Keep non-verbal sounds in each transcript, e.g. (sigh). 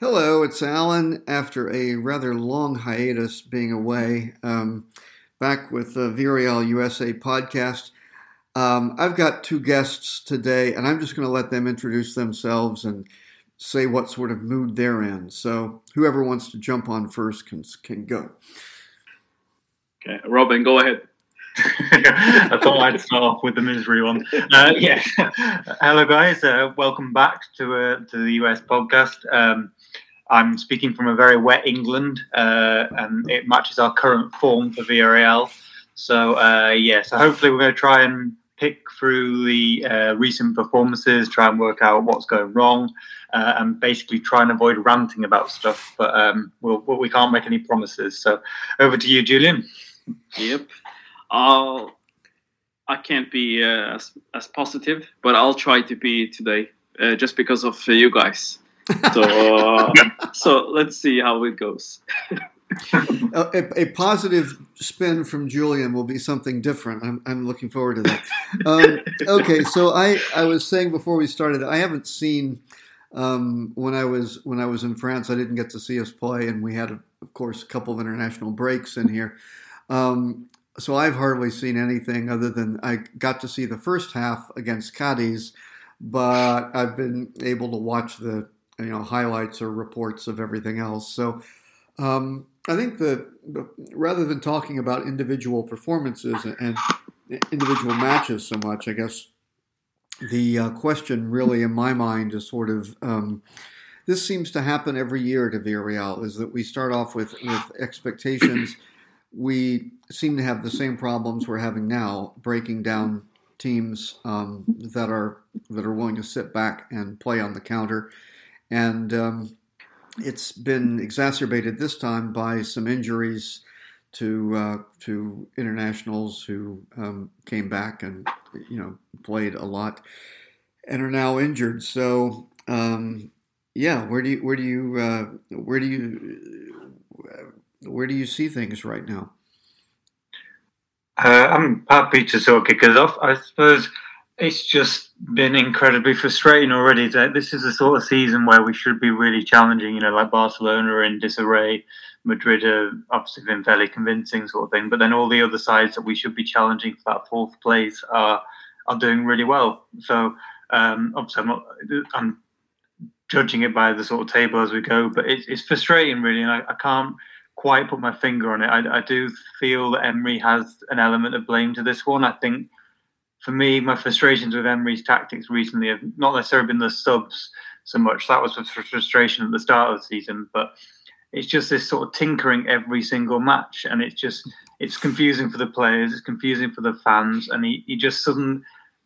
Hello, it's Alan. After a rather long hiatus being away, um, back with the Villarreal USA podcast. Um, I've got two guests today, and I'm just going to let them introduce themselves and say what sort of mood they're in. So whoever wants to jump on first can can go. Okay, Robin, go ahead. (laughs) I thought I'd start off with the misery one. Uh, yeah. (laughs) Hello, guys. Uh, welcome back to uh, to the US podcast. Um, I'm speaking from a very wet England, uh, and it matches our current form for Villarreal. So, uh, yeah, so hopefully we're going to try and pick through the uh, recent performances, try and work out what's going wrong, uh, and basically try and avoid ranting about stuff. But um, we'll, we can't make any promises. So, over to you, Julian. Yep. I'll, I can't be uh, as, as positive, but I'll try to be today uh, just because of you guys. So, uh, so let's see how it goes. (laughs) a, a, positive spin from Julian will be something different. I'm, I'm looking forward to that. Um, (laughs) okay, so I, I was saying before we started, I haven't seen um, when I was when I was in France. I didn't get to see us play, and we had, of course, a couple of international breaks in here. Um, so I've hardly seen anything other than I got to see the first half against Cadiz, but I've been able to watch the you know highlights or reports of everything else. So um, I think that rather than talking about individual performances and individual matches so much, I guess the uh, question really in my mind is sort of um, this seems to happen every year to Villarreal is that we start off with, with expectations. We seem to have the same problems we're having now, breaking down teams um, that are that are willing to sit back and play on the counter, and um, it's been exacerbated this time by some injuries to uh, to internationals who um, came back and you know played a lot and are now injured. So um, yeah, where do you where do you uh, where do you where do you see things right now? Uh, I'm happy to sort of kick us off. I suppose it's just been incredibly frustrating already. That this is the sort of season where we should be really challenging. You know, like Barcelona are in disarray, Madrid are obviously been fairly convincing sort of thing. But then all the other sides that we should be challenging for that fourth place are are doing really well. So um, obviously, I'm, not, I'm judging it by the sort of table as we go, but it's, it's frustrating really, and I, I can't quite put my finger on it. I, I do feel that Emery has an element of blame to this one. I think for me, my frustrations with Emery's tactics recently have not necessarily been the subs so much. That was frustration at the start of the season, but it's just this sort of tinkering every single match, and it's just it's confusing for the players, it's confusing for the fans, and he, he just suddenly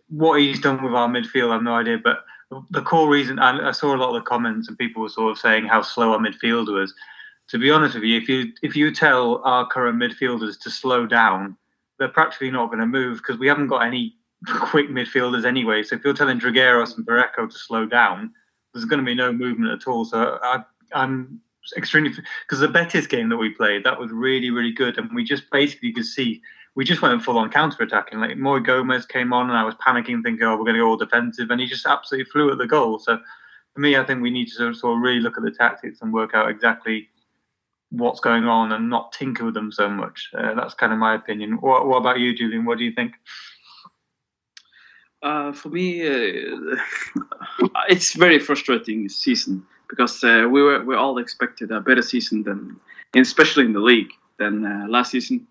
what he's done with our midfield, I have no idea. But the core reason, I, I saw a lot of the comments, and people were sort of saying how slow our midfield was. To be honest with you, if you if you tell our current midfielders to slow down, they're practically not going to move because we haven't got any quick midfielders anyway. So if you're telling Trigueros and Berrocal to slow down, there's going to be no movement at all. So I, am extremely because the Betis game that we played that was really really good, and we just basically could see we just went full on counter attacking. Like Moi Gomez came on, and I was panicking, thinking, "Oh, we're going to go all defensive," and he just absolutely flew at the goal. So for me, I think we need to sort of, sort of really look at the tactics and work out exactly what's going on and not tinker with them so much. Uh, that's kind of my opinion. What, what about you, Julian? What do you think? Uh, for me, uh, (laughs) it's very frustrating season because uh, we were we all expected a better season than, especially in the league, than uh, last season,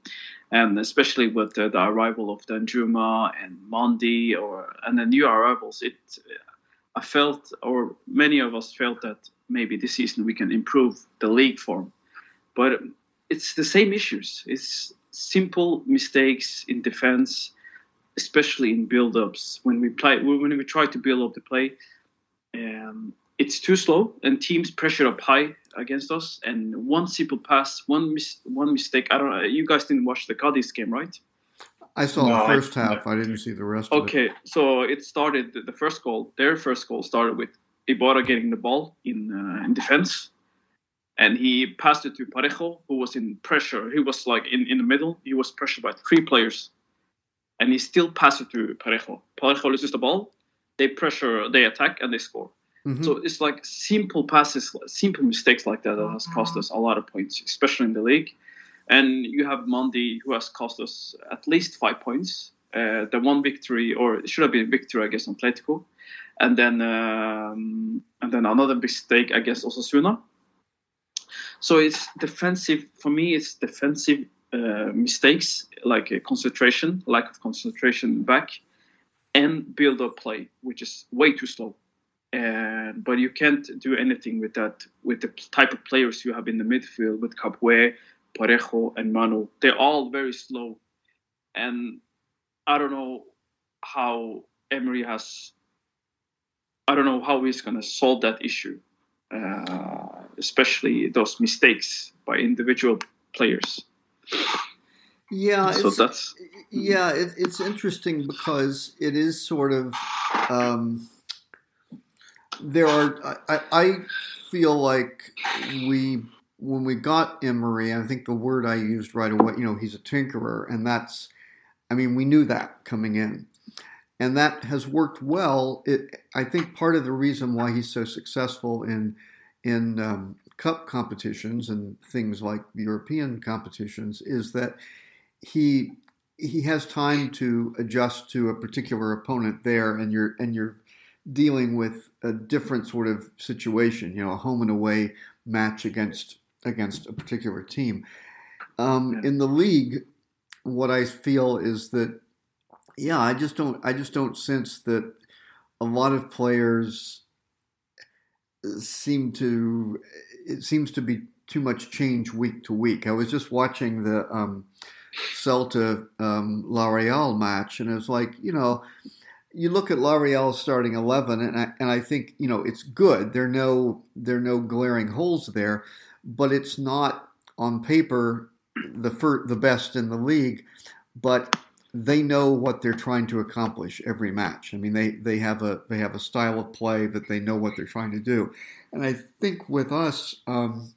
and especially with the arrival of Danjuma and Mandi or and the new arrivals. It I felt, or many of us felt that maybe this season we can improve the league form, but it's the same issues. It's simple mistakes in defense especially in build-ups when we play when we try to build up the play um, it's too slow, and teams pressure up high against us. And one simple pass, one mis- one mistake. I don't know. You guys didn't watch the Cadiz game, right? I saw no, the first I, half. I didn't see the rest. Okay, so it started. The first goal, their first goal, started with Iborra getting the ball in uh, in defense, and he passed it to Parejo, who was in pressure. He was like in, in the middle. He was pressured by three players, and he still passes to Parejo. Parejo loses the ball. They pressure, they attack, and they score. Mm-hmm. So it's like simple passes, simple mistakes like that that has cost us a lot of points, especially in the league. And you have Mandi, who has cost us at least five points. Uh, the one victory, or it should have been a victory against Atletico, and then um, and then another mistake against Osasuna. So it's defensive for me. It's defensive mistakes like a concentration, lack of concentration back, and build up play, which is way too slow. And but you can't do anything with that with the type of players you have in the midfield with Capoue, Parejo, and Manu. They're all very slow, and I don't know how Emery has. I don't know how he's going to solve that issue, uh, especially those mistakes by individual players. Yeah, so that's yeah, it, it's interesting because it is sort of um, there are. I, I feel like we when we got Emery, I think the word I used right away, you know, he's a tinkerer, and that's, I mean, we knew that coming in, and that has worked well. It, I think, part of the reason why he's so successful in in um, cup competitions and things like the European competitions is that he he has time to adjust to a particular opponent there, and you're and you're dealing with a different sort of situation, you know, a home and away match against against a particular team. Um. In the league, what I feel is that, yeah, I just don't, I just don't sense that a lot of players seem to, it seems to be too much change week to week. I was just watching the um, Celta um, match, and it was like, you know, you look at La Real starting eleven, and I, and I think you know it's good. There are no there are no glaring holes there, but it's not on paper the fir- the best in the league, but they know what they're trying to accomplish every match. I mean, they, they have a they have a style of play that they know what they're trying to do, and I think with us, um,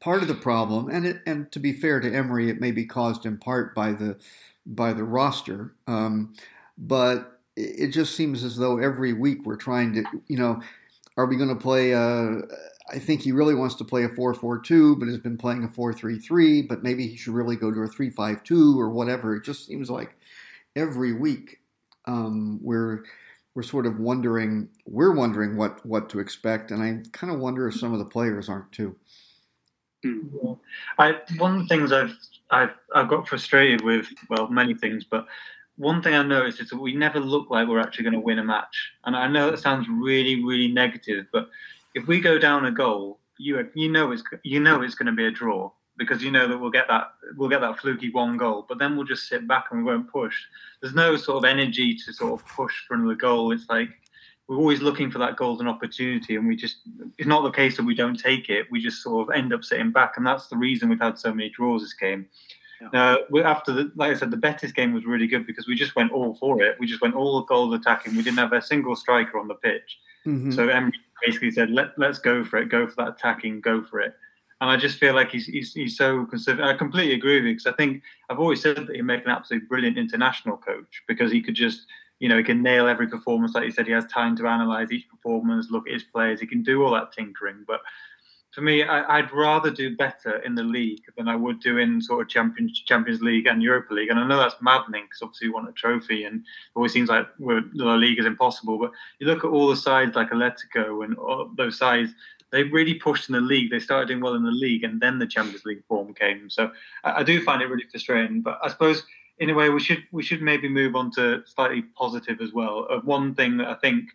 part of the problem, and it, and to be fair to Emery, it may be caused in part by the by the roster, um, but it just seems as though every week we're trying to, you know, are we going to play? Uh, I think he really wants to play a 4 4 2, but has been playing a 4 3 3, but maybe he should really go to a 3 5 2 or whatever. It just seems like every week um, we're we're sort of wondering we're wondering what what to expect, and I kind of wonder if some of the players aren't too. I one of the things I've I've I've got frustrated with well many things, but one thing I noticed is that we never look like we're actually going to win a match. And I know that sounds really, really negative, but if we go down a goal, you you know it's you know it's going to be a draw because you know that we'll get that we'll get that fluky one goal, but then we'll just sit back and we won't push. There's no sort of energy to sort of push for another goal. It's like we're always looking for that golden opportunity, and we just it's not the case that we don't take it. We just sort of end up sitting back, and that's the reason we've had so many draws this game. Yeah. Uh, after the, like I said, the Betis game was really good because we just went all for it. We just went all goal attacking. We didn't have a single striker on the pitch. Mm-hmm. So Emery basically said, Let, let's go for it, go for that attacking, go for it. And I just feel like he's, he's, he's so conservative. I completely agree with you because I think I've always said that he'd make an absolutely brilliant international coach because he could just, you know, he can nail every performance. Like you said, he has time to analyze each performance, look at his players. He can do all that tinkering. But for me, I, would rather do better in the league than I would do in sort of Champions Champions League and Europa League. And I know that's maddening because obviously we want a trophy, and it always seems like the league is impossible. But you look at all the sides like Atletico and those sides, they really pushed in the league. They started doing well in the league, and then the Champions League form came. So I, I do find it really frustrating. But I suppose in a way we should we should maybe move on to slightly positive as well. One thing that I think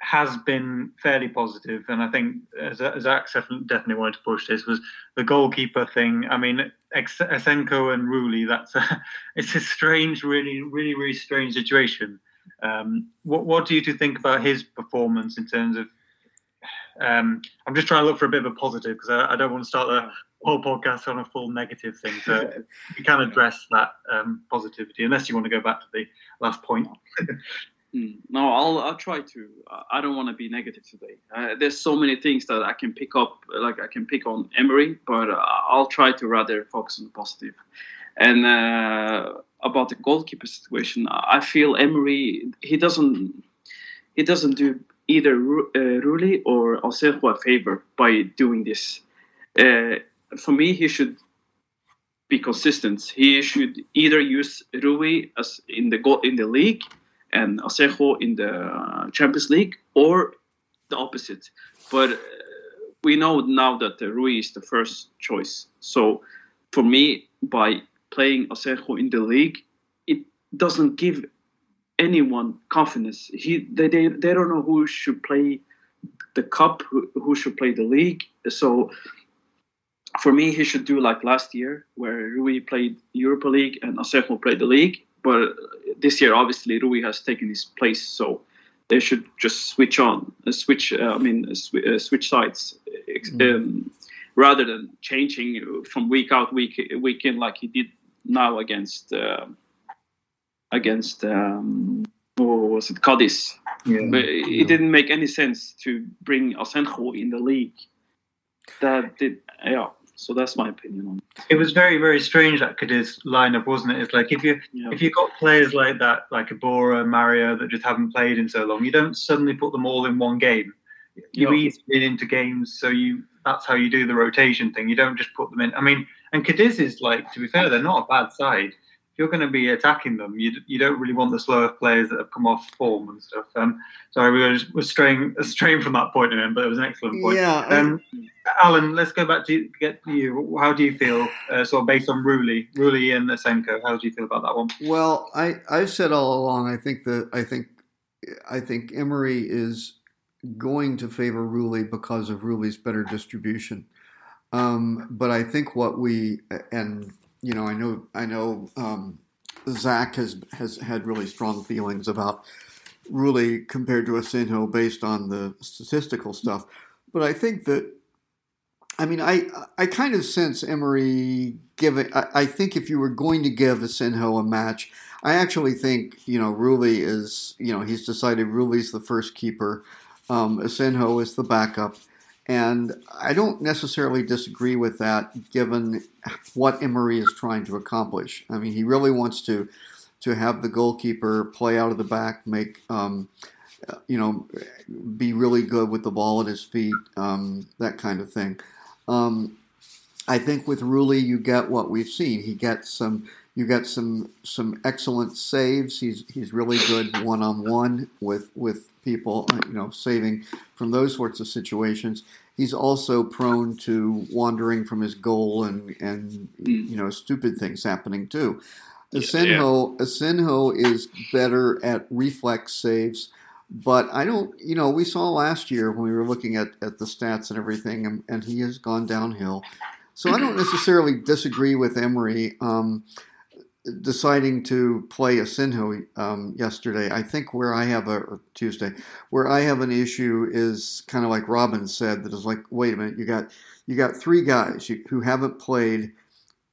has been fairly positive, and I think as Zach definitely wanted to push this was the goalkeeper thing. I mean, Asenjo and Rulli. that's a, (laughs) it's a strange, really, really, really strange situation. Um, what what do you two think about his performance in terms of? Um, I'm just trying to look for a bit of a positive because I, I, don't want to start the whole podcast on a full negative thing. So (laughs) you can address that um, positivity, unless you want to go back to the last point. (laughs) Hmm. No, I'll I'll try to. I don't want to be negative today. Uh, there's so many things that I can pick up, like I can pick on Emery, but uh, I'll try to rather focus on the positive. And uh, about the goalkeeper situation, I feel Emery he doesn't he doesn't do either uh, Rulli or Asenjo a favor by doing this. Uh, for me, he should be consistent. He should either use Rui as in the goal in the league and Asenjo in the Champions League, or the opposite. But uh, we know now that Rui is the first choice. So for me, by playing Asenjo in the league, it doesn't give anyone confidence. He they, they, they don't know who should play the cup, who, who should play the league. So for me, he should do like last year, where Rui played Europa League and Asenjo played the league, but this year, obviously, Rui has taken his place, so they should just switch on, uh, switch. Uh, I mean, uh, sw- uh, switch sides, mm. um, rather than changing from week out, week week in, like he did now against uh, against um, what was it, Cadiz. Yeah. But it yeah. didn't make any sense to bring Asenjo in the league. That did, yeah. So that's my opinion on it. It was very, very strange that Cadiz lineup, wasn't it? It's like if you yeah. if you got players like that, like Iborra, Mario, that just haven't played in so long, you don't suddenly put them all in one game. You yeah. ease it into games, so you that's how you do the rotation thing. You don't just put them in. I mean, and Cadiz is like, to be fair, they're not a bad side you're going to be attacking them, you, you don't really want the slower players that have come off form and stuff. Um, sorry, we were, we're straying, (laughs) straying from that point again, but it was an excellent point. Yeah. Um, Alan, let's go back to get to you. How do you feel, uh, sort of based on Rulli, Rulli and Asenjo? How do you feel about that one? Well, I I've said all along. I think that I think I think Emery is going to favor Rulli because of Rulli's better distribution. Um, but I think what we and you know, I know, I know, um, Zach has has had really strong feelings about Rulli compared to Asenjo based on the statistical stuff, but I think that, I mean, I I kind of sense Emery giving. I, I think if you were going to give Asenjo a match, I actually think you know Rulli is you know he's decided Rulli's the first keeper, um, is the backup. And I don't necessarily disagree with that, given what Emery is trying to accomplish. I mean, he really wants to to have the goalkeeper play out of the back, make um, you know, be really good with the ball at his feet, um, that kind of thing. Um, I think with Rulli, you get what we've seen. He gets some. You get some some excellent saves. He's he's really good one on one with with people. You know, saving from those sorts of situations he's also prone to wandering from his goal and and you know stupid things happening too. Asenjo yeah. Asenjo is better at reflex saves, but I don't. You know, we saw last year when we were looking at, at the stats and everything, and, and he has gone downhill. So I don't necessarily disagree with Emery. Um, deciding to play Asenjo um, yesterday, I think where I have a or Tuesday, where I have an issue is kind of like Robin said that is like, wait a minute, you got you got three guys who haven't played,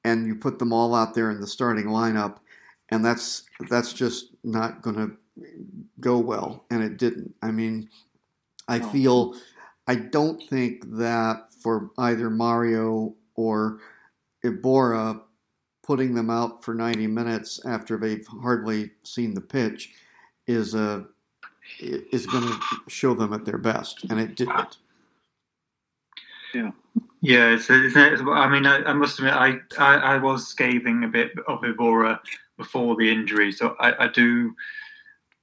and you put them all out there in the starting lineup, and that's that's just not going to go well, and it didn't. I mean, I feel I don't think that for either Mario or Iborra putting them out for 90 minutes after they've hardly seen the pitch is uh, a is going to show them at their best, and it didn't. Yeah. Yeah, it's, it's, I mean, I, I must admit, I, I, I, was scathing a bit of Iborra before the injury, so I, I do.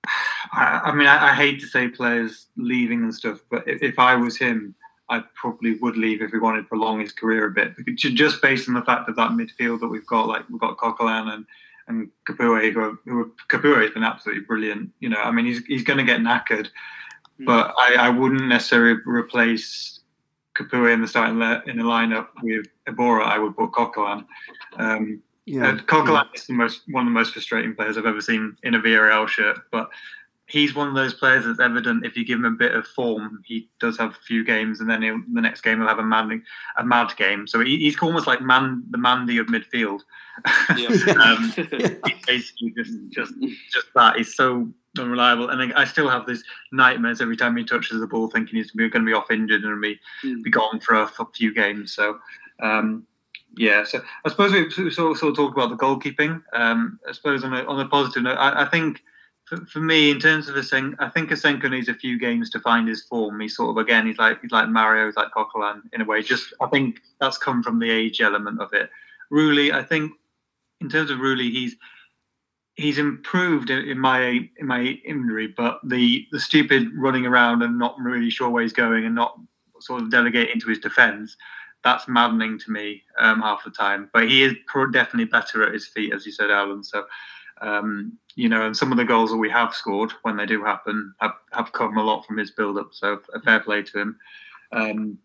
(sighs) I, I mean, I, hate to say players leaving and stuff, but if, if I was him, I probably would leave if we wanted to prolong his career a bit. Just based on the fact of that midfield that we've got, like we've got Coquelin and and Capoue, who, are, who Capoue has been absolutely brilliant. You know, I mean, he's he's going to get knackered, mm. but I, I wouldn't necessarily replace Capoue in the starting le- in the lineup with Iborra. I would put Coquelin. Um, yeah, uh, Coquelin yeah. is the most one of the most frustrating players I've ever seen in a VRL shirt, but he's one of those players that's evident. If you give him a bit of form, he does have a few games, and then the next game he'll have a mad, a mad game. So he, he's almost like man, the Mandi of midfield. Yeah. (laughs) um, he's basically just, just, just that. He's so unreliable, and I still have these nightmares every time he touches the ball, thinking he's going to be off injured and be mm. be gone for a, a few games. So. Um, yeah, so I suppose we sort of, sort of talked about the goalkeeping. Um, I suppose on a, on a positive note, I, I think for, for, me, in terms of Asenjo, I think Asenjo needs a few games to find his form. He's sort of again, he's like he's like Mario, he's like Coquelin in a way. Just I think that's come from the age element of it. Rulli, I think in terms of Rulli, he's he's improved in my in my injury, but the the stupid running around and not really sure where he's going and not sort of delegating to his defence that's maddening to me um, half the time. But he is definitely better at his feet, as you said, Alan. So, um, you know, and some of the goals that we have scored when they do happen have, have come a lot from his build up. So, a fair play to him. Um,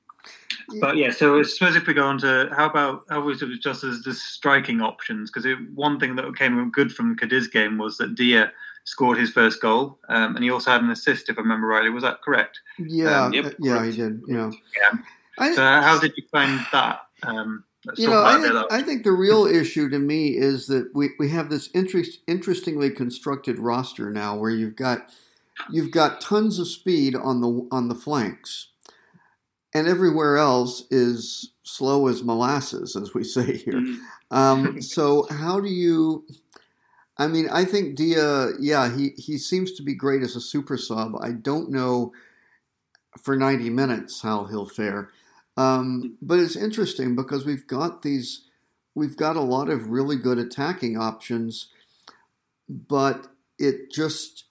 but yeah, so I suppose if we go on to how about how was it just as the striking options? Because one thing that came good from Cadiz game was that Dia scored his first goal, um, and he also had an assist, if I remember rightly. Was that correct? Yeah, um, yep, yeah, he did. Yeah. yeah. I, so how did you find that? Um, you know, I think, I think, the real issue to me is that we, we have this interest, interestingly constructed roster now, where you've got you've got tons of speed on the on the flanks, and everywhere else is slow as molasses, as we (laughs) say here. Mm-hmm. Um, (laughs) so how do you? I mean, I think Dia, yeah, he he seems to be great as a super sub. I don't know for ninety minutes how he'll fare. Um, but it's interesting because we've got these, we've got a lot of really good attacking options, but it just,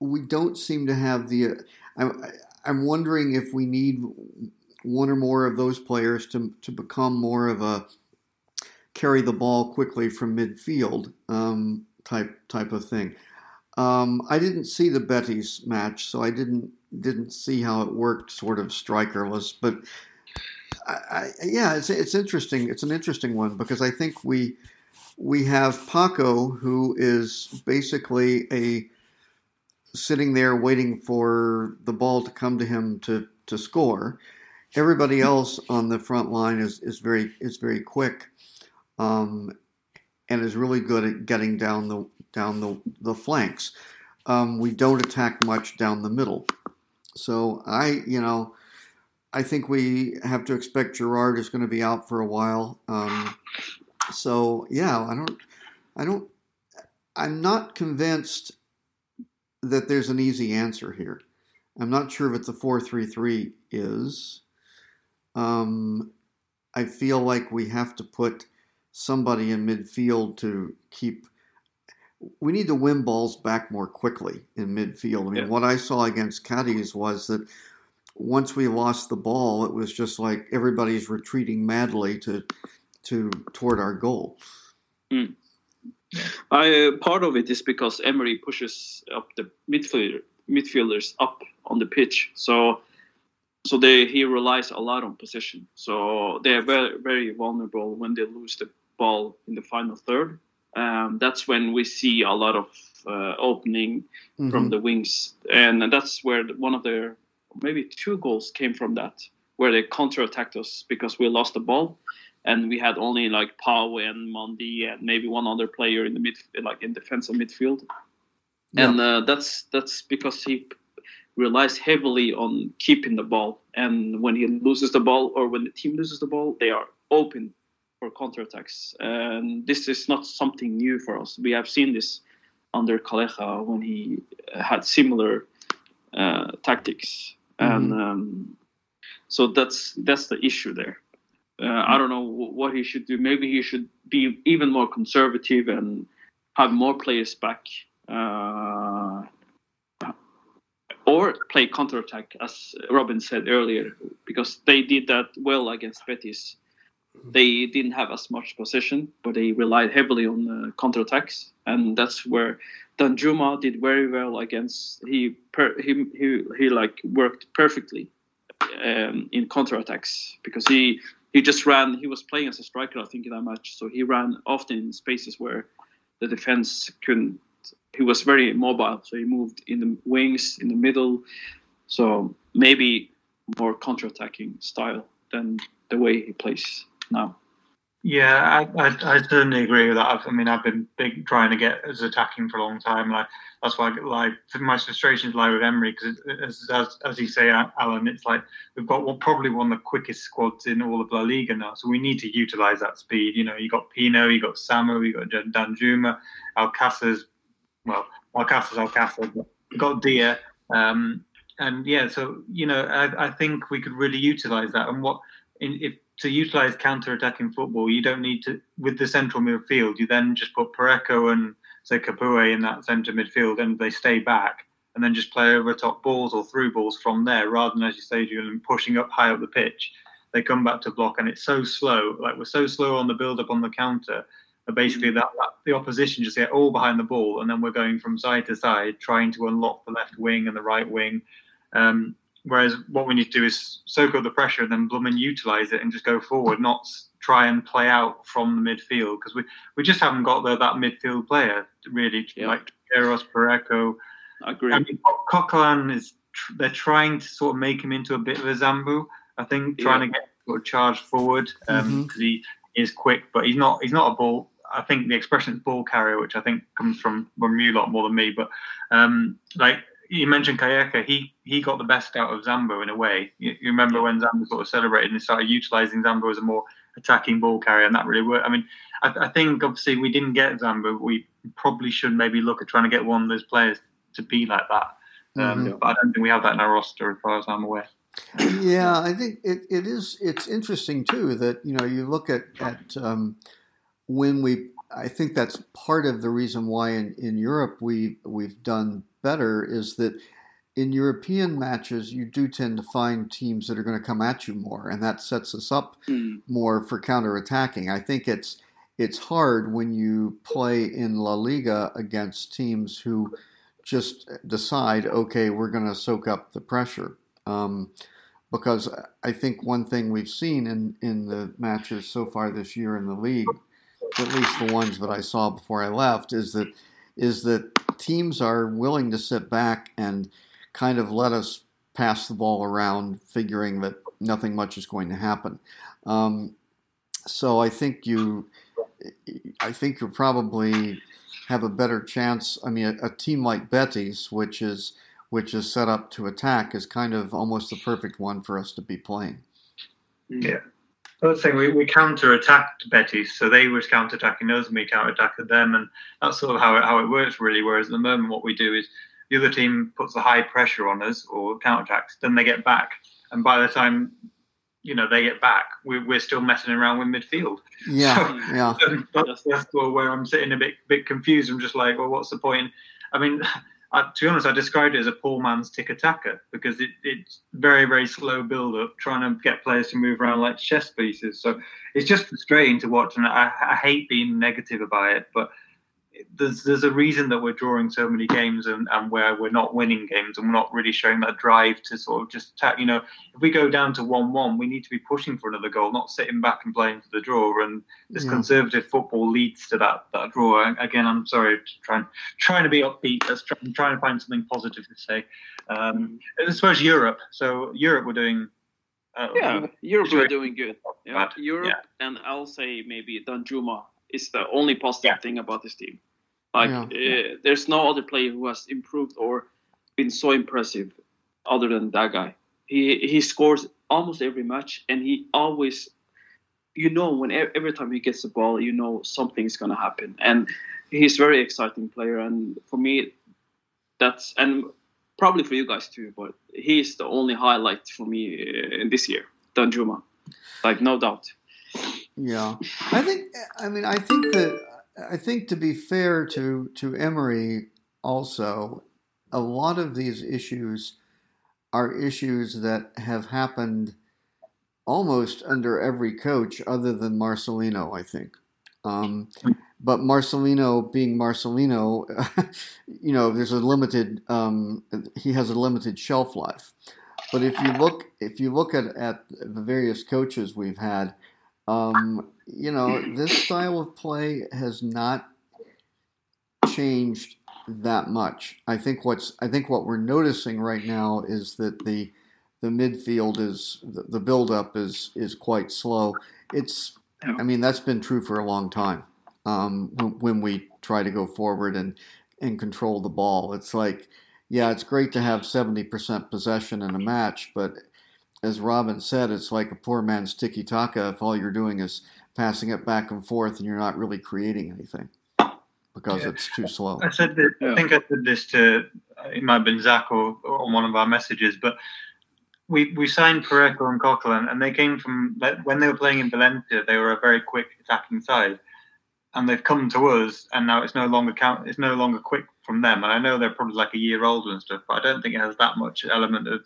we don't seem to have the. I'm, I'm wondering if we need one or more of those players to to become more of a carry the ball quickly from midfield um, type type of thing. Um, I didn't see the Betis match, so I didn't didn't see how it worked, sort of strikerless. But I, I, yeah, it's it's interesting. It's an interesting one because I think we we have Paco, who is basically a sitting there waiting for the ball to come to him to to score. Everybody else on the front line is, is very is very quick, um, and is really good at getting down the down the the flanks. Um, we don't attack much down the middle, so I you know I think we have to expect Gerard is going to be out for a while. Um, so yeah, I don't, I don't, I'm not convinced that there's an easy answer here. I'm not sure if the four-three-three is. Um, I feel like we have to put somebody in midfield to keep. We need to win balls back more quickly in midfield. I mean, yeah. what I saw against Cadiz was that once we lost the ball, it was just like everybody's retreating madly to to toward our goal. Mm. I, uh, part of it is because Emery pushes up the midfielder, midfielders up on the pitch, so so they, he relies a lot on position. So they are very very vulnerable when they lose the ball in the final third. Um, that's when we see a lot of uh, opening mm-hmm. from the wings, and that's where one of their maybe two goals came from that, where they counter-attacked us because we lost the ball, and we had only like Pau and Mandi and maybe one other player in the mid, like in defensive midfield, yeah. and uh, that's that's because he relies heavily on keeping the ball, and when he loses the ball or when the team loses the ball, they are open for counterattacks, and this is not something new for us. We have seen this under Calleja when he had similar uh, tactics and mm-hmm. um, so that's that's the issue there. Uh, mm-hmm. I don't know what he should do. Maybe he should be even more conservative and have more players back, uh, or play counterattack, as Robin said earlier, because they did that well against Betis. They didn't have as much possession, but they relied heavily on uh, counterattacks, and that's where Danjuma did very well against he per, he, he he like worked perfectly um, in counterattacks because he he just ran he was playing as a striker I think in that match so he ran often in spaces where the defense couldn't he was very mobile. So he moved in the wings, in the middle. So maybe more counter-attacking style than the way he plays now. Yeah, I, I, I, certainly agree with that. I mean, I've been big trying to get as attacking for a long time. Like that's why I like my frustrations lie with Emery because as, as, as you say, Alan, it's like we've got well, probably one of the quickest squads in all of La Liga now. So we need to utilize that speed. You know, you got Pino, you got Samu, you got Danjuma, Alcacer's, well, Alcacer's Alcacer, but you got Dia. Um, and yeah, so you know, I, I think we could really utilize that. And what in, if to utilize counter-attacking football, you don't need to with the central midfield. You then just put Parejo and say Capoue in that centre midfield, and they stay back, and then just play over top balls or through balls from there, rather than as you say, Julian, pushing up high up the pitch. They come back to block, and it's so slow. Like we're so slow on the build-up on the counter. That basically, that, that the opposition just get all behind the ball, and then we're going from side to side, trying to unlock the left wing and the right wing. Um, Whereas what we need to do is soak up the pressure and then blooming utilize it and just go forward, not try and play out from the midfield because we, we just haven't got the, that midfield player really yeah. like Eros Parejo. I agree. I mean, Coquelin is they're trying to sort of make him into a bit of a Zambo. I think trying yeah. to get sort of charged forward because um, mm-hmm. he is quick, but he's not he's not a ball. I think the expression is ball carrier, which I think comes from from you a lot more than me. But um, like you mentioned Calleja, he he got the best out of Zambo in a way. You, you remember when Zambo sort of celebrated and started utilising Zambo as a more attacking ball carrier, and that really worked. I mean, I, I, think obviously we didn't get Zambo. We probably should maybe look at trying to get one of those players to be like that. Um, mm-hmm. But I don't think we have that in our roster, as far as I'm aware. Yeah, I think it, it is. It's interesting too that you know you look at at um, when we. I think that's part of the reason why in, in Europe we we've done better is that in European matches, you do tend to find teams that are going to come at you more, and that sets us up mm. more for counterattacking. I think it's it's hard when you play in La Liga against teams who just decide, okay, we're going to soak up the pressure. Um, because I think one thing we've seen in, in the matches so far this year in the league, at least the ones that I saw before I left, is that is that teams are willing to sit back and kind of let us pass the ball around, figuring that nothing much is going to happen. Um, so I think you, I think you probably have a better chance. I mean, a, a, team like Betis, which is which is set up to attack, is kind of almost the perfect one for us to be playing. Yeah. I was saying we, we counter attacked Betis, so they were counter attacking us and we counter attacked them, and that's sort of how it, how it works really. Whereas at the moment, what we do is the other team puts the high pressure on us or counter attacks, then they get back, and by the time you know they get back, we, we're still messing around with midfield. Yeah, so, yeah. (laughs) That's, that's where I'm sitting a bit bit confused. I'm just like, well, what's the point? I mean. I, to be honest, I described it as a poor man's tiki taka because it, it's very, very slow build up, trying to get players to move around like chess pieces. So it's just frustrating to watch, and I, I hate being negative about it, but there's there's a reason that we're drawing so many games and, and where we're not winning games and we're not really showing that drive to sort of just tap, you know if we go down to one one we need to be pushing for another goal not sitting back and playing for the draw and this yeah. conservative football leads to that that draw again I'm sorry trying trying to be upbeat I'm trying to find something positive to say um, I suppose Europe so Europe we're doing uh, yeah Europe we're doing good yeah, Europe yeah. and I'll say maybe Danjuma is the only positive yeah. thing about this team. Like, yeah. uh, there's no other player who has improved or been so impressive other than that guy. He he scores almost every match, and he always, you know, when every time he gets the ball, you know something's gonna happen, and he's very exciting player. And for me, that's and probably for you guys too, but he's the only highlight for me uh, in this year, Danjuma, like no doubt. Yeah, I think. I mean, I think that I think to be fair to to Emery, also, a lot of these issues are issues that have happened almost under every coach other than Marcelino. I think. Um, but Marcelino, being Marcelino, (laughs) you know, there's a limited. Um, he has a limited shelf life. But if you look, if you look at, at the various coaches we've had, um, you know, this style of play has not changed that much. I think what's I think what we're noticing right now is that the the midfield is the, the build is is quite slow. It's I mean that's been true for a long time. Um, when, when we try to go forward and and control the ball, it's like yeah, it's great to have seventy percent possession in a match, but as Robin said, it's like a poor man's tiki taka if all you're doing is passing it back and forth and you're not really creating anything because yeah. it's too slow. I said that, yeah. I think I said this to it might have been Zach or, or on one of our messages, but we we signed Parejo and Coquelin, and they came from when they were playing in Valencia. They were a very quick attacking side, and they've come to us, and now it's no longer count. It's no longer quick from them. And I know they're probably like a year older and stuff, but I don't think it has that much element of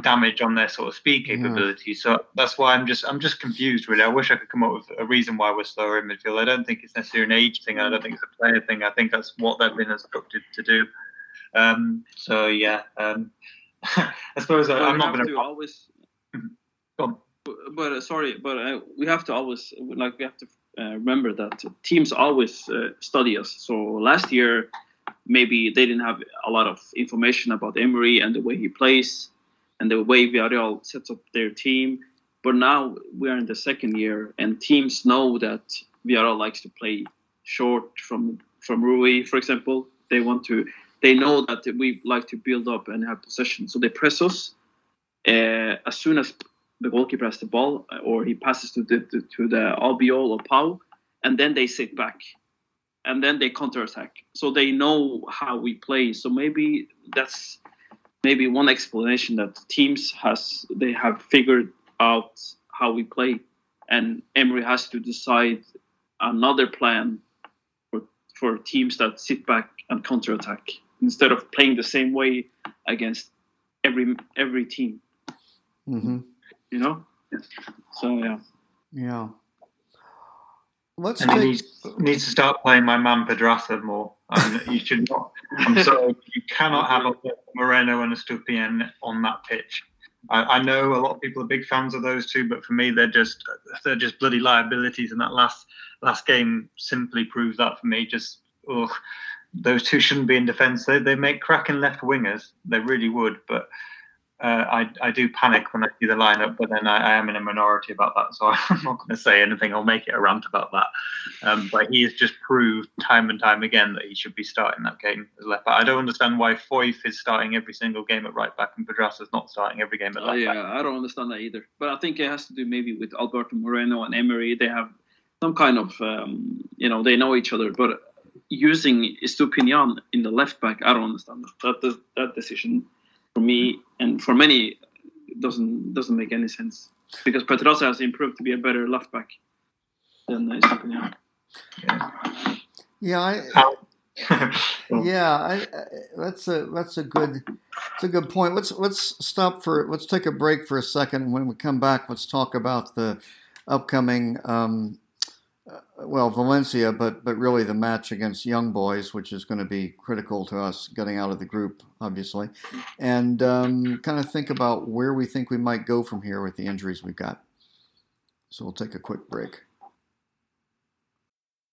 damage on their sort of speed capability. Yeah. So that's why I'm just I'm just confused really. I wish I could come up with a reason why we're slower in midfield. I don't think it's necessarily an age thing. I don't think it's a player thing. I think that's what they've been instructed to do. Um, so yeah, um, (laughs) I suppose well, I, am not going to always. (clears throat) but, but uh, sorry, but uh, we have to always like we have to uh, remember that teams always uh, study us. So last year, maybe they didn't have a lot of information about Emery and the way he plays and the way Villarreal sets up their team. But now we're in the second year, and teams know that Villarreal likes to play short from from Rui, for example. They want to. They know that we like to build up and have possession, so they press us uh, as soon as the goalkeeper has the ball or he passes to the to, to the or Pau, and then they sit back, and then they counter attack. So they know how we play. So maybe that's maybe one explanation that teams has they have figured out how we play, and Emery has to decide another plan for for teams that sit back and counterattack instead of playing the same way against every every team. Mm-hmm. You know, so yeah, yeah. Let's and take... he needs, needs to start playing my man Pedraza more. And you should not. I'm (laughs) sorry, you cannot have a Moreno and Estupiñán on that pitch. I, I, know a lot of people are big fans of those two, but for me, they're just they're just bloody liabilities. And that last last game simply proves that for me. Just ugh, those two shouldn't be in defence. They they make cracking left wingers. They really would, but uh, I, I do panic when I see the lineup, but then I, I am in a minority about that, so (laughs) I'm not going to say anything. I'll make it a rant about that. Um, but he has just proved time and time again that he should be starting that game as left back. I don't understand why Foyth is starting every single game at right back and Pedraza is not starting every game at left uh, yeah, back. I don't understand that either. But I think it has to do maybe with Alberto Moreno and Emery. They have some kind of, um, you know, they know each other. But using Estupiñán in the left back, I don't understand that. That, that decision for me and for many doesn't doesn't make any sense because Pedraza has improved to be a better left back than Estupiñán. Yeah, yeah, I, (laughs) yeah, I, I, that's a that's a good that's a good point. Let's let's stop for let's take a break for a second. When we come back, let's talk about the upcoming um, well, Valencia, but but really the match against Young Boys, which is going to be critical to us getting out of the group, obviously, and um, kind of think about where we think we might go from here with the injuries we've got. So we'll take a quick break.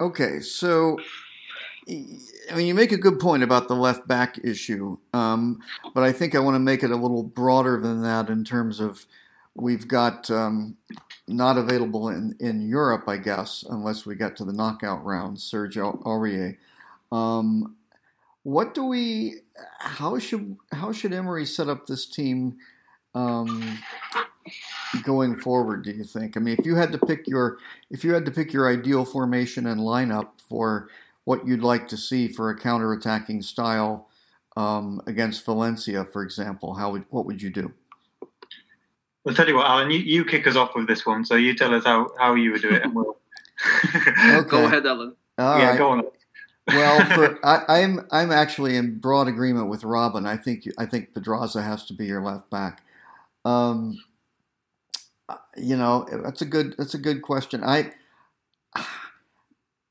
Okay, so I mean, you make a good point about the left back issue, um, but I think I want to make it a little broader than that in terms of we've got um, not available in, in Europe, I guess, unless we get to the knockout round, Serge Aurier. Um, what do we? How should how should Emery set up this team um, going forward? Do you think? I mean, if you had to pick your if you had to pick your ideal formation and lineup for what you'd like to see for a counter-attacking style um, against Valencia, for example, how would what would you do? I'll tell you what, Alan, you, you kick us off with this one. So you tell us how, how you would do it, and we'll. (laughs) okay. Go ahead, Alan. All yeah, right. go on. well, for, (laughs) I, I'm I'm actually in broad agreement with Robin. I think I think Pedraza has to be your left back. Um, you know, that's a good that's a good question. I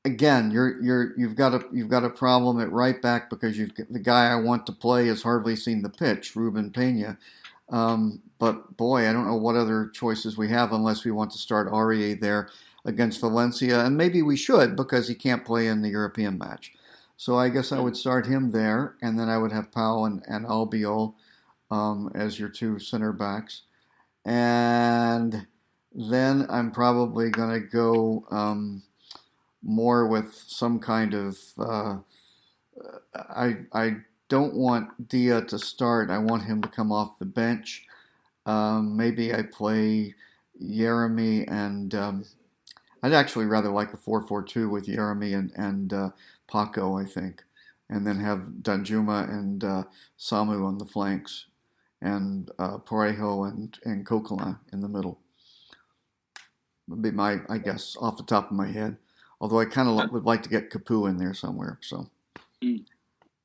again, you're you're you've got a you've got a problem at right back because you've the guy I want to play has hardly seen the pitch, Ruben Pena. Um, but boy, I don't know what other choices we have unless we want to start Aurier there against Valencia, and maybe we should because he can't play in the European match. So I guess I would start him there, and then I would have Pau and, and Albiol um, as your two center backs, and then I'm probably going to go. Um, more with some kind of. Uh, I I don't want Dia to start. I want him to come off the bench. Um, maybe I play Jeremy and um, I'd actually rather like a 4-4-2 with Jeremy and and uh, Paco. I think, and then have Danjuma and uh, Samu on the flanks, and uh, Parejo and and Coquelin in the middle. Would be my I guess off the top of my head. Although I kind of would like to get Capoue in there somewhere. So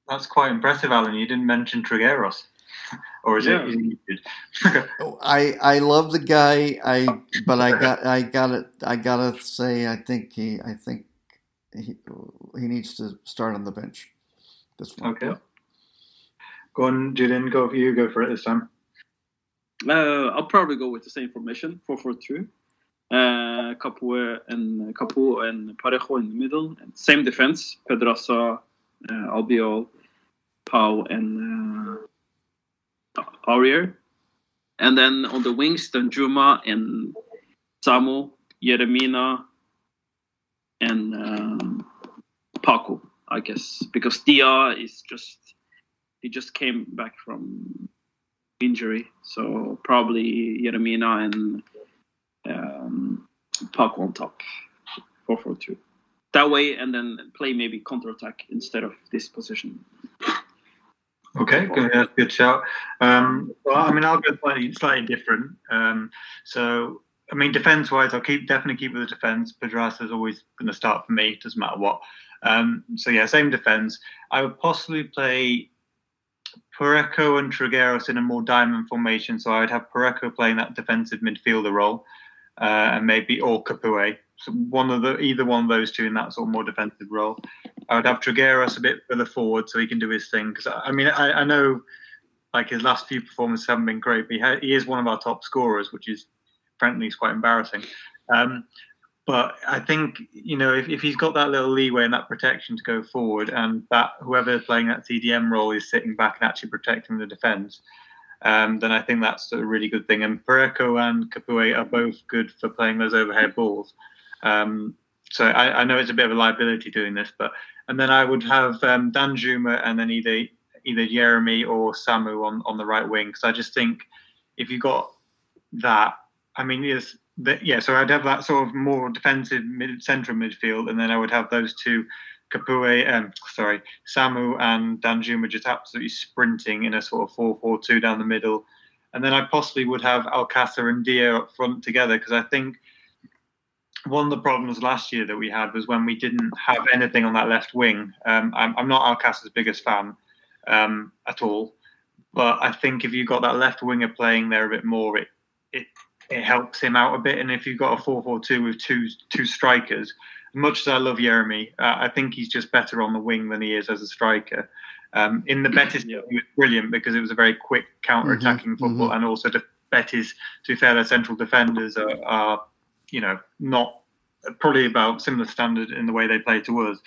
That's quite impressive, Alan. You didn't mention Trigueros, (laughs) or is Yeah. it? Is it Oh, I I love the guy. I but I got I gotta I gotta say I think he I think he he needs to start on the bench. This one. okay. Go on, Julian. Go for you. Go for it this time. Uh, I'll probably go with the same formation, 4-4-2. Uh, Capoue and Capoue and Parejo in the middle, and same defense: Pedraza, uh, Albiol, Pau, and uh, Aurier. And then on the wings, Danjuma and Samu, Yeremina, and um, Paco, I guess, because Dia is just he just came back from injury, so probably Yeremina and um, Paco on top, 4-4-2. That way, and then play maybe counter attack instead of this position. Okay, good, good shout. Um, well, I mean, I'll go slightly, slightly different. Um, so, I mean, defense-wise, I'll keep definitely keep with the defense. Pedraza is always going to start for me, doesn't matter what. Um, so yeah, same defense. I would possibly play Parejo and Trigueros in a more diamond formation. So I would have Parejo playing that defensive midfielder role, uh, and maybe or Capoue. So one of the either one of those two in that sort of more defensive role. I would have Trigueros a bit further forward so he can do his thing. Because I mean, I, I know like his last few performances haven't been great, but he, ha- he is one of our top scorers, which is frankly is quite embarrassing. Um, but I think you know if, if he's got that little leeway and that protection to go forward, and that whoever's playing that CDM role is sitting back and actually protecting the defence, um, then I think that's a really good thing. And Parejo and Capoue are both good for playing those overhead balls. Um, so I, I know it's a bit of a liability doing this, but and then I would have um, Danjuma and then either either Jeremy or Samu on, on the right wing because I just think if you got that, I mean, yes, yeah. So I'd have that sort of more defensive mid, central midfield, and then I would have those two, Capoue, um, sorry, Samu and Danjuma just absolutely sprinting in a sort of 4-4-2 down the middle, and then I possibly would have Alcácer and Dia up front together because I think one of the problems last year that we had was when we didn't have anything on that left wing. Um, I'm, I'm not Alcácer's biggest fan um, at all, but I think if you got that left winger playing there a bit more, it it it helps him out a bit. And if you've got a 4-4-2 with two two strikers, much as I love Jeremy, uh, I think he's just better on the wing than he is as a striker. Um, in the Betis, Yeah. he was brilliant because it was a very quick counter-attacking football, and also the Betis, to be fair, their central defenders are, are, you know, not probably about similar standard in the way they play to us.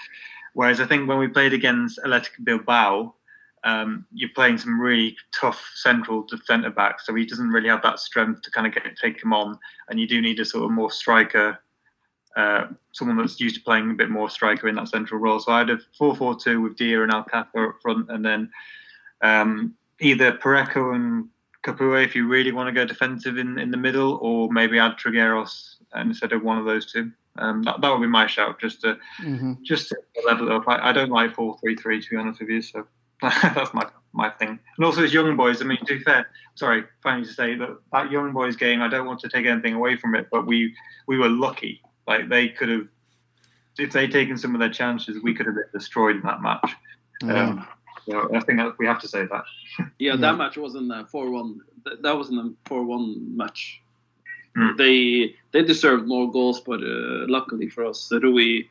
Whereas I think when we played against Athletic Bilbao, um, you're playing some really tough central centre backs, so he doesn't really have that strength to kind of get take him on, and you do need a sort of more striker, uh, someone that's used to playing a bit more striker in that central role. So I'd have four four two with Dia and Alcácer up front, and then um, either Parejo and Capoue if you really want to go defensive in, in the middle, or maybe add Trigueros instead of one of those two. Um, that, that would be my shout, just to hmm just to level it up. I, I don't like four three three to be honest with you, so (laughs) that's my my thing. And also, as young boys, I mean, to be fair, sorry, funny to say that that young boys game, I don't want to take anything away from it, but we we were lucky. Like they could have if they'd taken some of their chances, we could have been destroyed in that match. Um, so I think that we have to say that. (laughs) Yeah, that match wasn't a four-one. That, that wasn't a four-one match. Mm. They they deserved more goals, but uh, luckily for us, Rui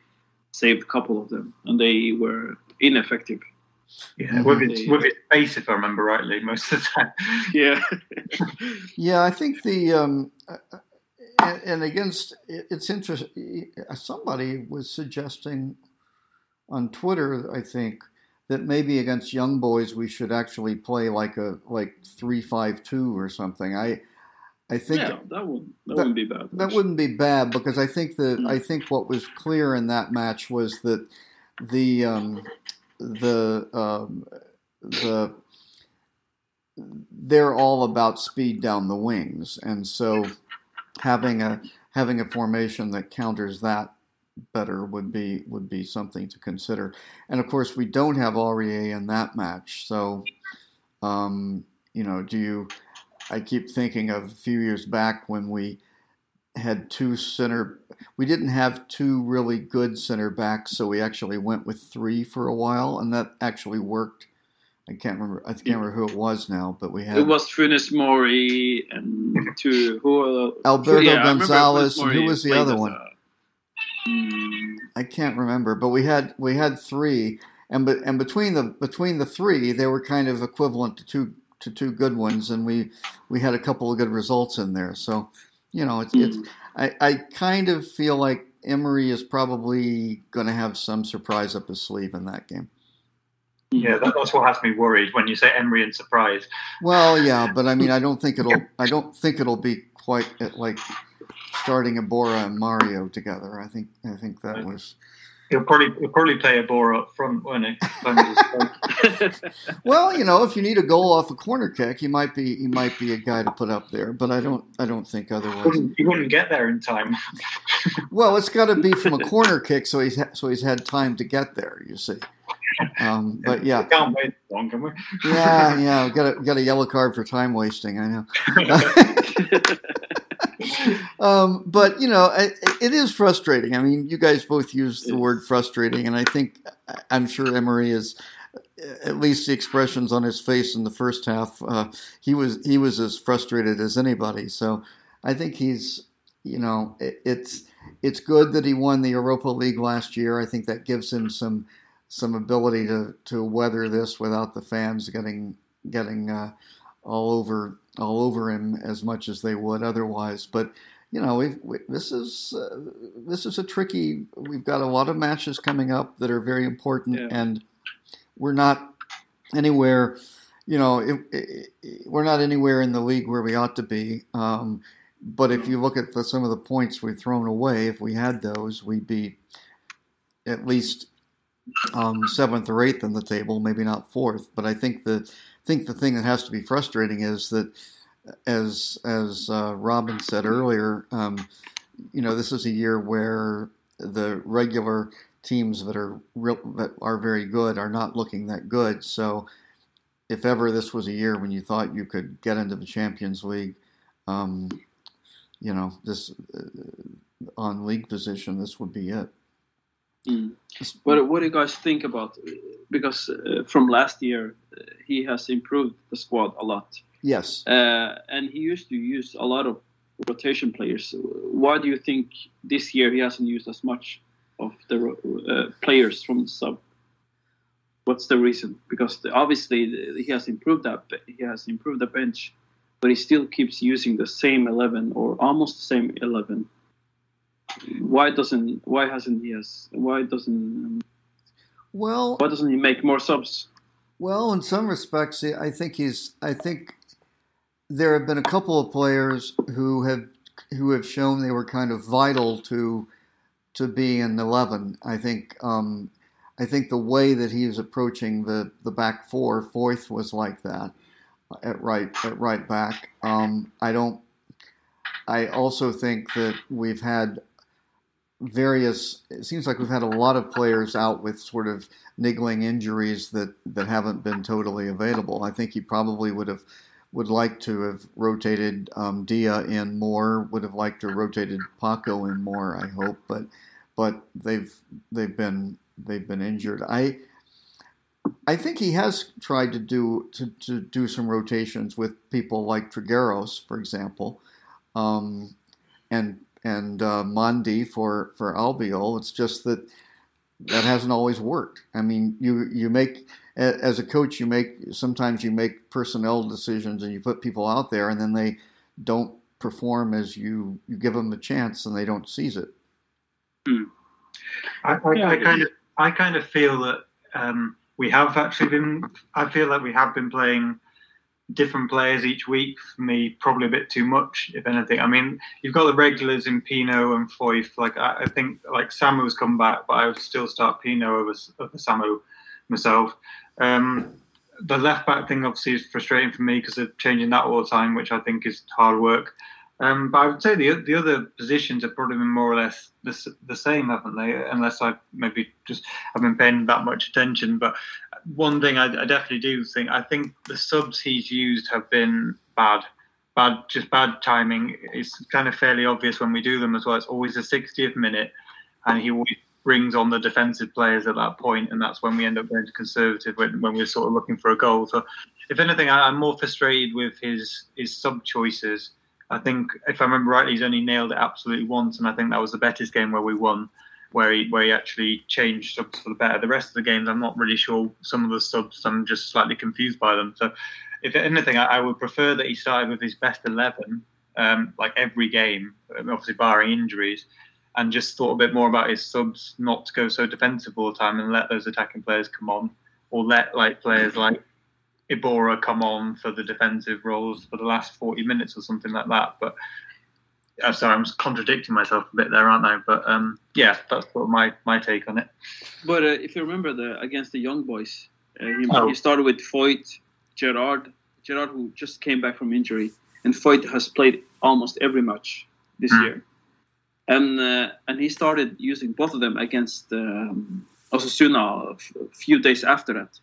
saved a couple of them, and they were ineffective. Yeah, with his, with his face, if I remember rightly, most of the time. (laughs) Yeah. (laughs) Yeah, I think the um, uh, and, and against it's interesting. Somebody was suggesting on Twitter, I think, that maybe against young boys we should actually play like a like three five two or something. I I think yeah, that would that, that- wouldn't be bad. that wouldn't be bad because I think that Mm. I think what was clear in that match was that the um, the um, the they're all about speed down the wings, and so having a having a formation that counters that better would be would be something to consider. And of course, we don't have Aurier in that match, so um, you know, do you? I keep thinking of a few years back when we had two center. We didn't have two really good center backs, so we actually went with three for a while, and that actually worked. I can't remember. I can't remember who it was now, but we had It was Funes Mori and two who uh, Alberto yeah, Gonzalez, and who was the other one? a- Hmm, I can't remember, but we had we had three, and but and between the between the three, they were kind of equivalent to two to two good ones, and we we had a couple of good results in there. So, you know, it's it's mm. I, I kind of feel like Emery is probably going to have some surprise up his sleeve in that game. Yeah, that, that's what has me worried when you say Emery and surprise. Well, yeah, but I mean, I don't think it'll (laughs) I don't think it'll be quite at like starting Iborra and Mario together. I think I think that was He'll probably he'll probably play Iborra up front, won't he? (laughs) Well, you know, if you need a goal off a corner kick, he might be he might be a guy to put up there, but I don't I don't think otherwise. wouldn't, he wouldn't get there in time. (laughs) Well, it's got to be from a corner kick, so he's ha- so he's had time to get there. You see, um, but We yeah, can't wait long, can we? yeah, yeah. Got a got a yellow card for time wasting. I know. (laughs) um, but you know, it, it is frustrating. I mean, you guys both use the word frustrating, and I think I'm sure Emery is at least the expressions on his face in the first half. Uh, he was he was as frustrated as anybody. So I think he's you know it, it's it's good that he won the Europa League last year. I think that gives him some some ability to to weather this without the fans getting getting uh, all over all over him as much as they would otherwise. But you know, we've, we, this is uh, this is a tricky. We've got a lot of matches coming up that are very important, Yeah. and we're not anywhere. You know, it, it, we're not anywhere in the league where we ought to be. Um, but if you look at the, some of the points we've thrown away, if we had those, we'd be at least um, seventh or eighth in the table, maybe not fourth. But I think the think the thing that has to be frustrating is that, as as uh, Robin said earlier, um, you know, this is a year where the regular teams that are real, that are very good are not looking that good. So, if ever this was a year when you thought you could get into the Champions League, um, you know, this uh, on league position, this would be it. Mm. What what do you guys think about? Because uh, from last year, uh, he has improved the squad a lot, Yes. uh, and he used to use a lot of rotation players. Why do you think this year he hasn't used as much of the uh, players from the sub? What's the reason? Because the, obviously he has improved that he has improved the bench, but he still keeps using the same eleven or almost the same eleven. Why doesn't why hasn't he has why doesn't um, Well, why doesn't he make more subs? Well, in some respects, I think he's. I think there have been a couple of players who have who have shown they were kind of vital to to be in eleven. I think. Um, I think the way that he is approaching the, the back four, Foyth was like that at right at right back. Um, I don't. I also think that we've had various. It seems like we've had a lot of players out with sort of niggling injuries that, that haven't been totally available. I think he probably would have would like to have rotated um, Dia in more. Would have liked to have rotated Paco in more. I hope, but but they've they've been they've been injured. I I think he has tried to do to, to do some rotations with people like Trigueros, for example, um, and and uh, Mandi for for Albiol. It's just that that hasn't always worked. I mean, you you make as a coach, you make sometimes you make personnel decisions and you put people out there, and then they don't perform as you you give them the chance, and they don't seize it. Hmm. I, I, I, kind of I kind of feel that um, we have actually been. I feel like we have been playing different players each week. For me, probably a bit too much, if anything. I mean, you've got the regulars in Pino and Foyth. Like I, I think, like Samu's come back, but I would still start Pino over, over Samu myself. Um, the left back thing obviously is frustrating for me because they're changing that all the time, which I think is hard work. Um, but I would say the the other positions have probably been more or less the, the same, haven't they? Unless I maybe just haven't been paying that much attention. But one thing I, I, definitely do think I think the subs he's used have been bad, bad, just bad timing. It's kind of fairly obvious when we do them as well. It's always the 60th minute, and he always brings on the defensive players at that point, and that's when we end up going to conservative when, when we're sort of looking for a goal. So, if anything, I, I'm more frustrated with his his sub choices I think, if I remember rightly, he's only nailed it absolutely once, and I think that was the Betis game where we won, where he where he actually changed subs for the better. The rest of the games, I'm not really sure. Some of the subs, I'm just slightly confused by them. So, if anything, I, I would prefer that he started with his best eleven, um, like every game, obviously barring injuries, and just thought a bit more about his subs, not to go so defensive all the time, and let those attacking players come on, or let like players like Iborra come on for the defensive roles for the last 40 minutes or something like that. But I'm sorry, I'm contradicting myself a bit there, aren't I? But um, yeah, that's sort of my, my take on it. But uh, if you remember the against the young boys, uh, he, oh. he, started with Foyth, Gerard, Gerard who just came back from injury, and Foyth has played almost every match this mm. year, and uh, and he started using both of them against um, Osasuna a few days after that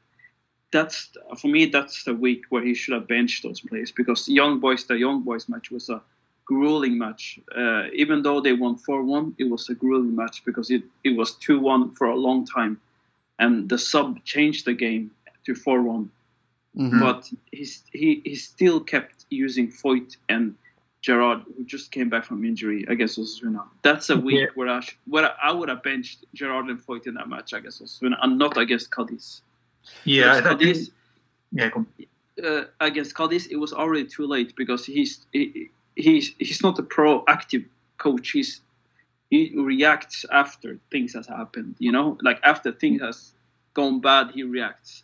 that's for me that's the week where he should have benched those players because young boys the young boys match was a grueling match uh, even though they won 4-1 it was a grueling match because it, it was 2-1 for a long time and the sub changed the game to 4-1 mm-hmm. but he's, he, he still kept using Foyth and Gerard, who just came back from injury against Osasuna. That's a week yeah. where I sh- where I would have benched Gerard and Foyth in that match against Osasuna, and not against Cadiz. Yeah, Cadiz, yeah. Uh, against Cadiz, it was already too late because he's he, he's he's not a proactive coach. He's he reacts after things has happened. You know, like after things has gone bad, he reacts.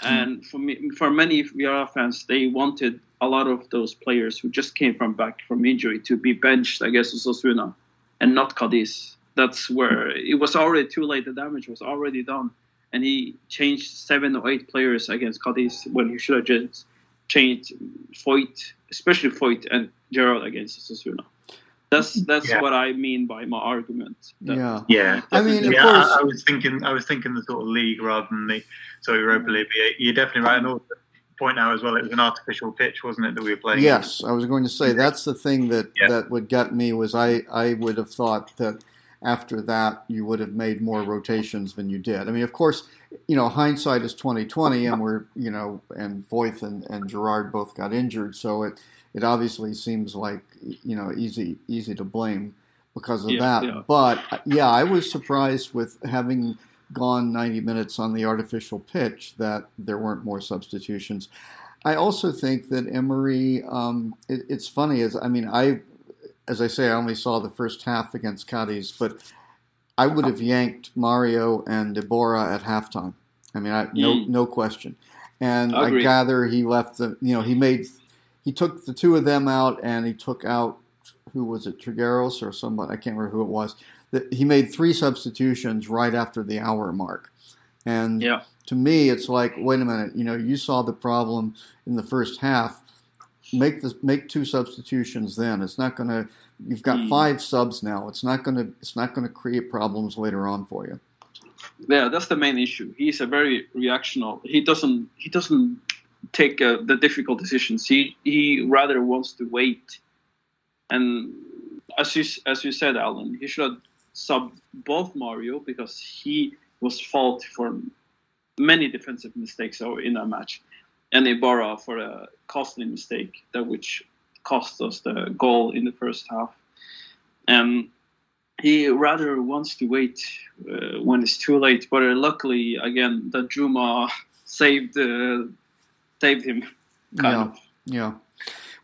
Hmm. And for me, for many Villarreal fans, they wanted a lot of those players who just came from back from injury to be benched against Osasuna, and not Cadiz. That's where it was already too late. The damage was already done and he changed seven or eight players against Cadiz when he should have just changed Foyth, especially Foyth and Gerard against Osasuna. That's mm-hmm. that's yeah. what I mean by my argument. yeah, yeah. I mean, yeah, I, I, was thinking, I was thinking the sort of league rather than the so Europa mm-hmm. League. You're definitely right. And also point out as well, it was an artificial pitch, wasn't it, that we were playing? Yes, I was going to say that's the thing that yeah. that would get me was I I would have thought that after that you would have made more rotations than you did. I mean, of course, you know, hindsight is twenty twenty, and we're you know, and Foyth and, and Gerard both got injured, so it it obviously seems like you know easy easy to blame because of yeah, that. Yeah. But yeah, I was surprised with having gone 90 minutes on the artificial pitch that there weren't more substitutions. I also think that Emery. Um, it, it's funny as I mean I as I say, I only saw the first half against Cadiz, but I would have yanked Mario and Iborra at halftime. I mean, I, no mm. no question. And I gather he left the, you know, he made, he took the two of them out, and he took out who was it, Trigueros or somebody? I can't remember who it was. That he made three substitutions right after the hour mark, and yeah. to me, it's like, wait a minute, you know, you saw the problem in the first half make the make two substitutions then. It's not going to. You've got mm. five subs now. It's not going to. It's not going to create problems later on for you. Yeah, that's the main issue. He's a very reactional. He doesn't. He doesn't take uh, the difficult decisions. He he rather wants to wait. And as you as you said, Alan, he should have sub both Mario because he was fault for many defensive mistakes in that match, and Iborra for a costly mistake that which cost us the goal in the first half. Um, he rather wants to wait uh, when it's too late, but uh, luckily again Danjuma (laughs) saved uh, saved him. yeah, of. yeah.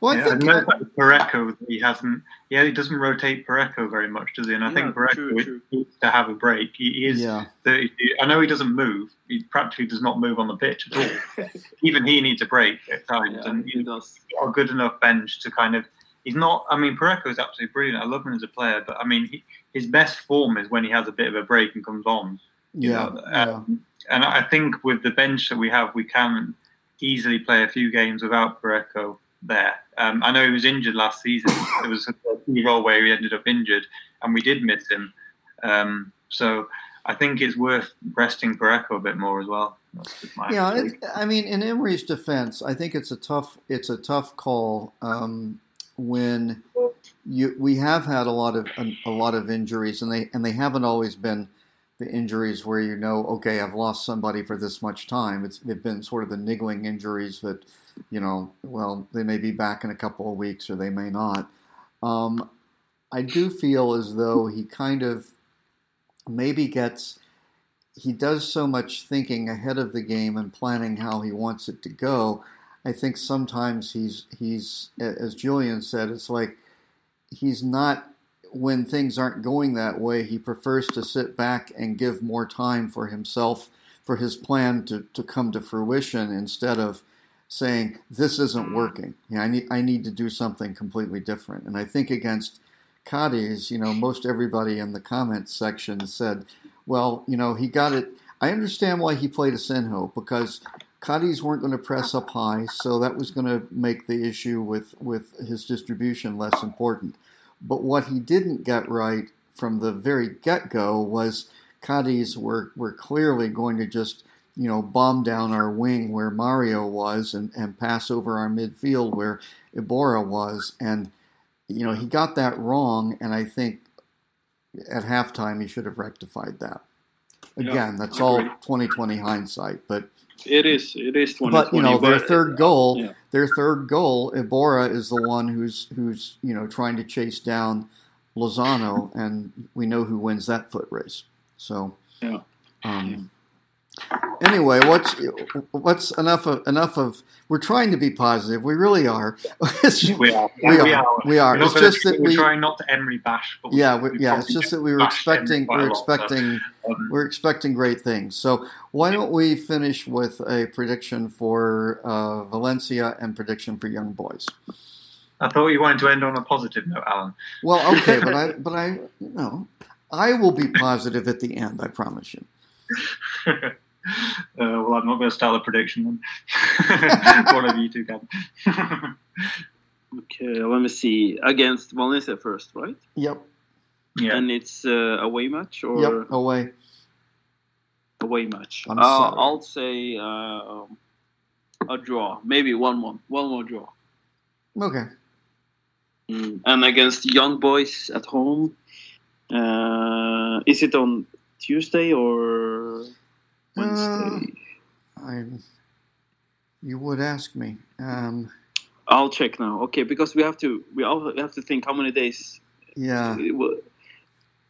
Well, I yeah, think I Parejo, he hasn't. Yeah, he doesn't rotate Parejo very much, does he? And I think Parejo needs to have a break. He, he is yeah. 32. I know he doesn't move. He practically does not move on the pitch at all. (laughs) Even he needs a break at times, yeah, and he does. got a good enough bench to kind of. He's not. I mean, Parejo is absolutely brilliant. I love him as a player, but I mean, he, his best form is when he has a bit of a break and comes on. Yeah, know? um, and I think with the bench that we have, we can easily play a few games without Parejo there. Um, I know he was injured last season. It was a role where he ended up injured, and we did miss him. Um, so I think it's worth resting Parejo a bit more as well. Yeah, it, I mean, in Emery's defense, I think it's a tough it's a tough call um, when you we have had a lot of a, a lot of injuries, and they and they haven't always been the injuries where you know, okay, I've lost somebody for this much time. It's they've been sort of the niggling injuries that you know, well, they may be back in a couple of weeks or they may not. Um, I do feel as though he kind of maybe gets, he does so much thinking ahead of the game and planning how he wants it to go. I think sometimes he's, he's, as Julian said, it's like he's not, when things aren't going that way, he prefers to sit back and give more time for himself, for his plan to, to come to fruition instead of saying this isn't working. You know, I need I need to do something completely different. And I think against Cadiz, you know, most everybody in the comments section said, well, you know, he got it. I understand why he played Asenjo because Cadiz weren't going to press up high, so that was going to make the issue with with his distribution less important. But what he didn't get right from the very get go was Cadiz were were clearly going to just you know, bomb down our wing where Mario was and, and pass over our midfield where Iborra was. And, you know, he got that wrong. And I think at halftime he should have rectified that. Again, yeah, that's all 2020 hindsight, but it is it is 2020. But you know, their third goal, yeah. their third goal, Iborra is the one who's who's you know trying to chase down Lozano, and we know who wins that foot race. So, yeah. Um, anyway, what's what's enough of enough of? We're trying to be positive. We really are. (laughs) we are. We, are. we are. We are. It's just that we're trying not to Emery bash. yeah, we, yeah. It's just that we were expecting. We're expecting. Lot, so, um, we're expecting great things. So why don't we finish with a prediction for uh, Valencia and prediction for Young Boys? I thought you wanted to end on a positive note, Alan. Well, okay, but I, (laughs) but I, you know, I will be positive at the end. I promise you. (laughs) (laughs) Uh, well, I'm not going to start a prediction then. (laughs) One of you two can. (laughs) okay, let me see. Against Valencia first, right? Yep. Yeah. And it's uh, away match or yep, away. Away match. Uh, I'll say uh, a draw, maybe one one, one more one more draw. Okay. Mm. And against Young Boys at home, uh, is it on Tuesday or Wednesday? Uh, I, you would ask me. Um, I'll check now. Okay, because we have to we all have to think how many days. Yeah. Will,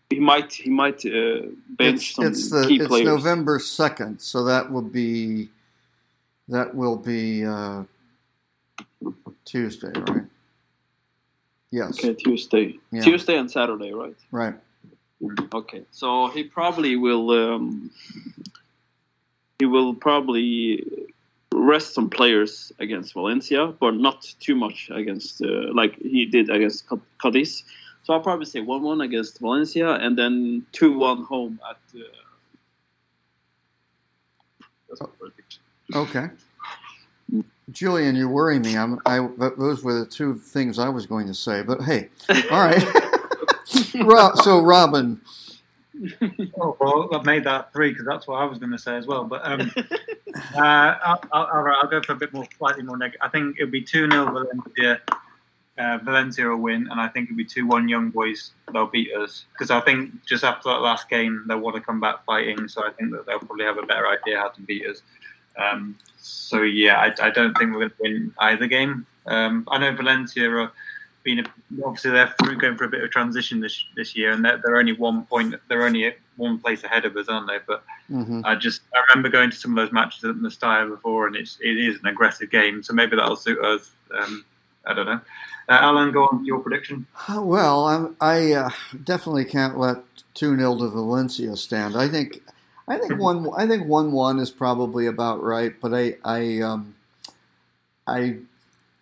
he might he might uh, bench it's, some it's the, key it's players. November second, so that will be that will be uh, Tuesday, right? Yes. Okay, Tuesday. Yeah. Tuesday and Saturday, right? Right. Okay, so he probably will. Um, he will probably rest some players against Valencia, but not too much against uh, like he did against Cadiz. So I'll probably say one-one against Valencia, and then two-one home at. Uh, okay. Julian, you worry me. I'm, I, those were the two things I was going to say. But hey, all right. (laughs) so Robin. Oh, well, I've made that three because that's what I was going to say as well. But um, (laughs) uh, I'll, I'll, I'll, go for a bit more, slightly more negative. I think it'll be 2 0 Valencia. uh, Valencia will win, and I think it'll be two-one Young Boys. They'll beat us because I think just after that last game they'll want to come back fighting. So I think that they'll probably have a better idea how to beat us. Um, so yeah, I, I, don't think we're going to win either game. Um, I know Valencia are being a, obviously they're through, going for a bit of transition this this year, and they're, they're only one point, they're only one place ahead of us, aren't they? But mm-hmm. I just I remember going to some of those matches at Mestalla before, and it's it is an aggressive game, so maybe that'll suit us. Um, I don't know. Uh, Alan, go on your prediction. Uh, well, I'm, i uh, definitely can't let two 0 to Valencia stand. I think I think one I think one one is probably about right, but I I um, I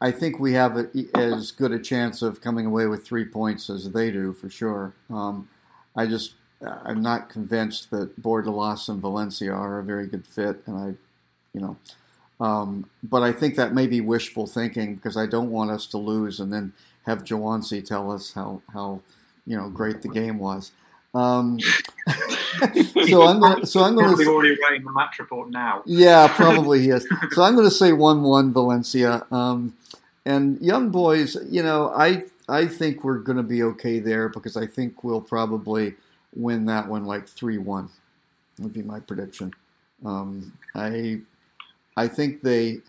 I think we have a, as good a chance of coming away with three points as they do for sure. Um, I just I'm not convinced that Bordalas and Valencia are a very good fit, and I, you know, um, but I think that may be wishful thinking because I don't want us to lose and then have Joansi tell us how how you know great the game was. Um, (laughs) so I'm going. So I'm going to already writing the match report now. Yeah, probably he is. (laughs) So I'm going to say one-one Valencia. Um, and young boys, you know, I I think we're going to be okay there because I think we'll probably win that one like three-one. Would be my prediction. Um, I I think they.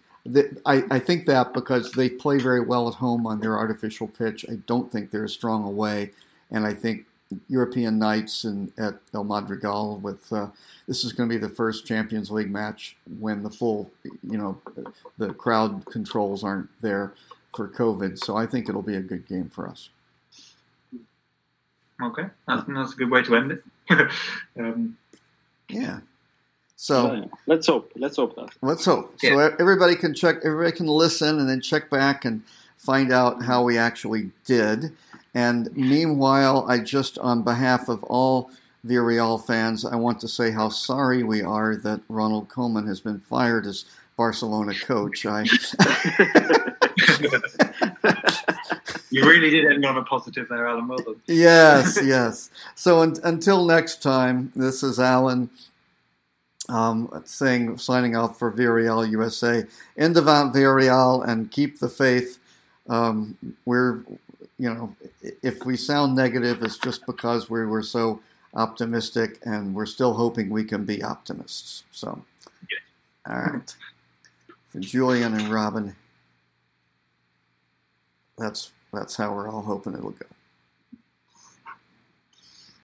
I, I think that because they play very well at home on their artificial pitch. I don't think they're as strong away, and I think European nights and at El Madrigal. With uh, this is going to be the first Champions League match when the full, you know, the crowd controls aren't there for COVID. So I think it'll be a good game for us. Okay, that's, that's a good way to end it. (laughs) um, yeah. So let's hope. Let's hope that. Let's hope. Yeah. So everybody can check. Everybody can listen and then check back and find out how we actually did. And meanwhile, I just, on behalf of all Villarreal fans, I want to say how sorry we are that Ronald Koeman has been fired as Barcelona coach. I. (laughs) you really did end on a positive there, Alan. Well done. yes, yes. So un- until next time, this is Alan. Um, saying, signing off for Villarreal USA. Endavant Villarreal and keep the faith. Um, we're you know, if we sound negative, it's just because we were so optimistic and we're still hoping we can be optimists. So, yeah. all right. For Julian and Robin, that's that's how we're all hoping it'll go.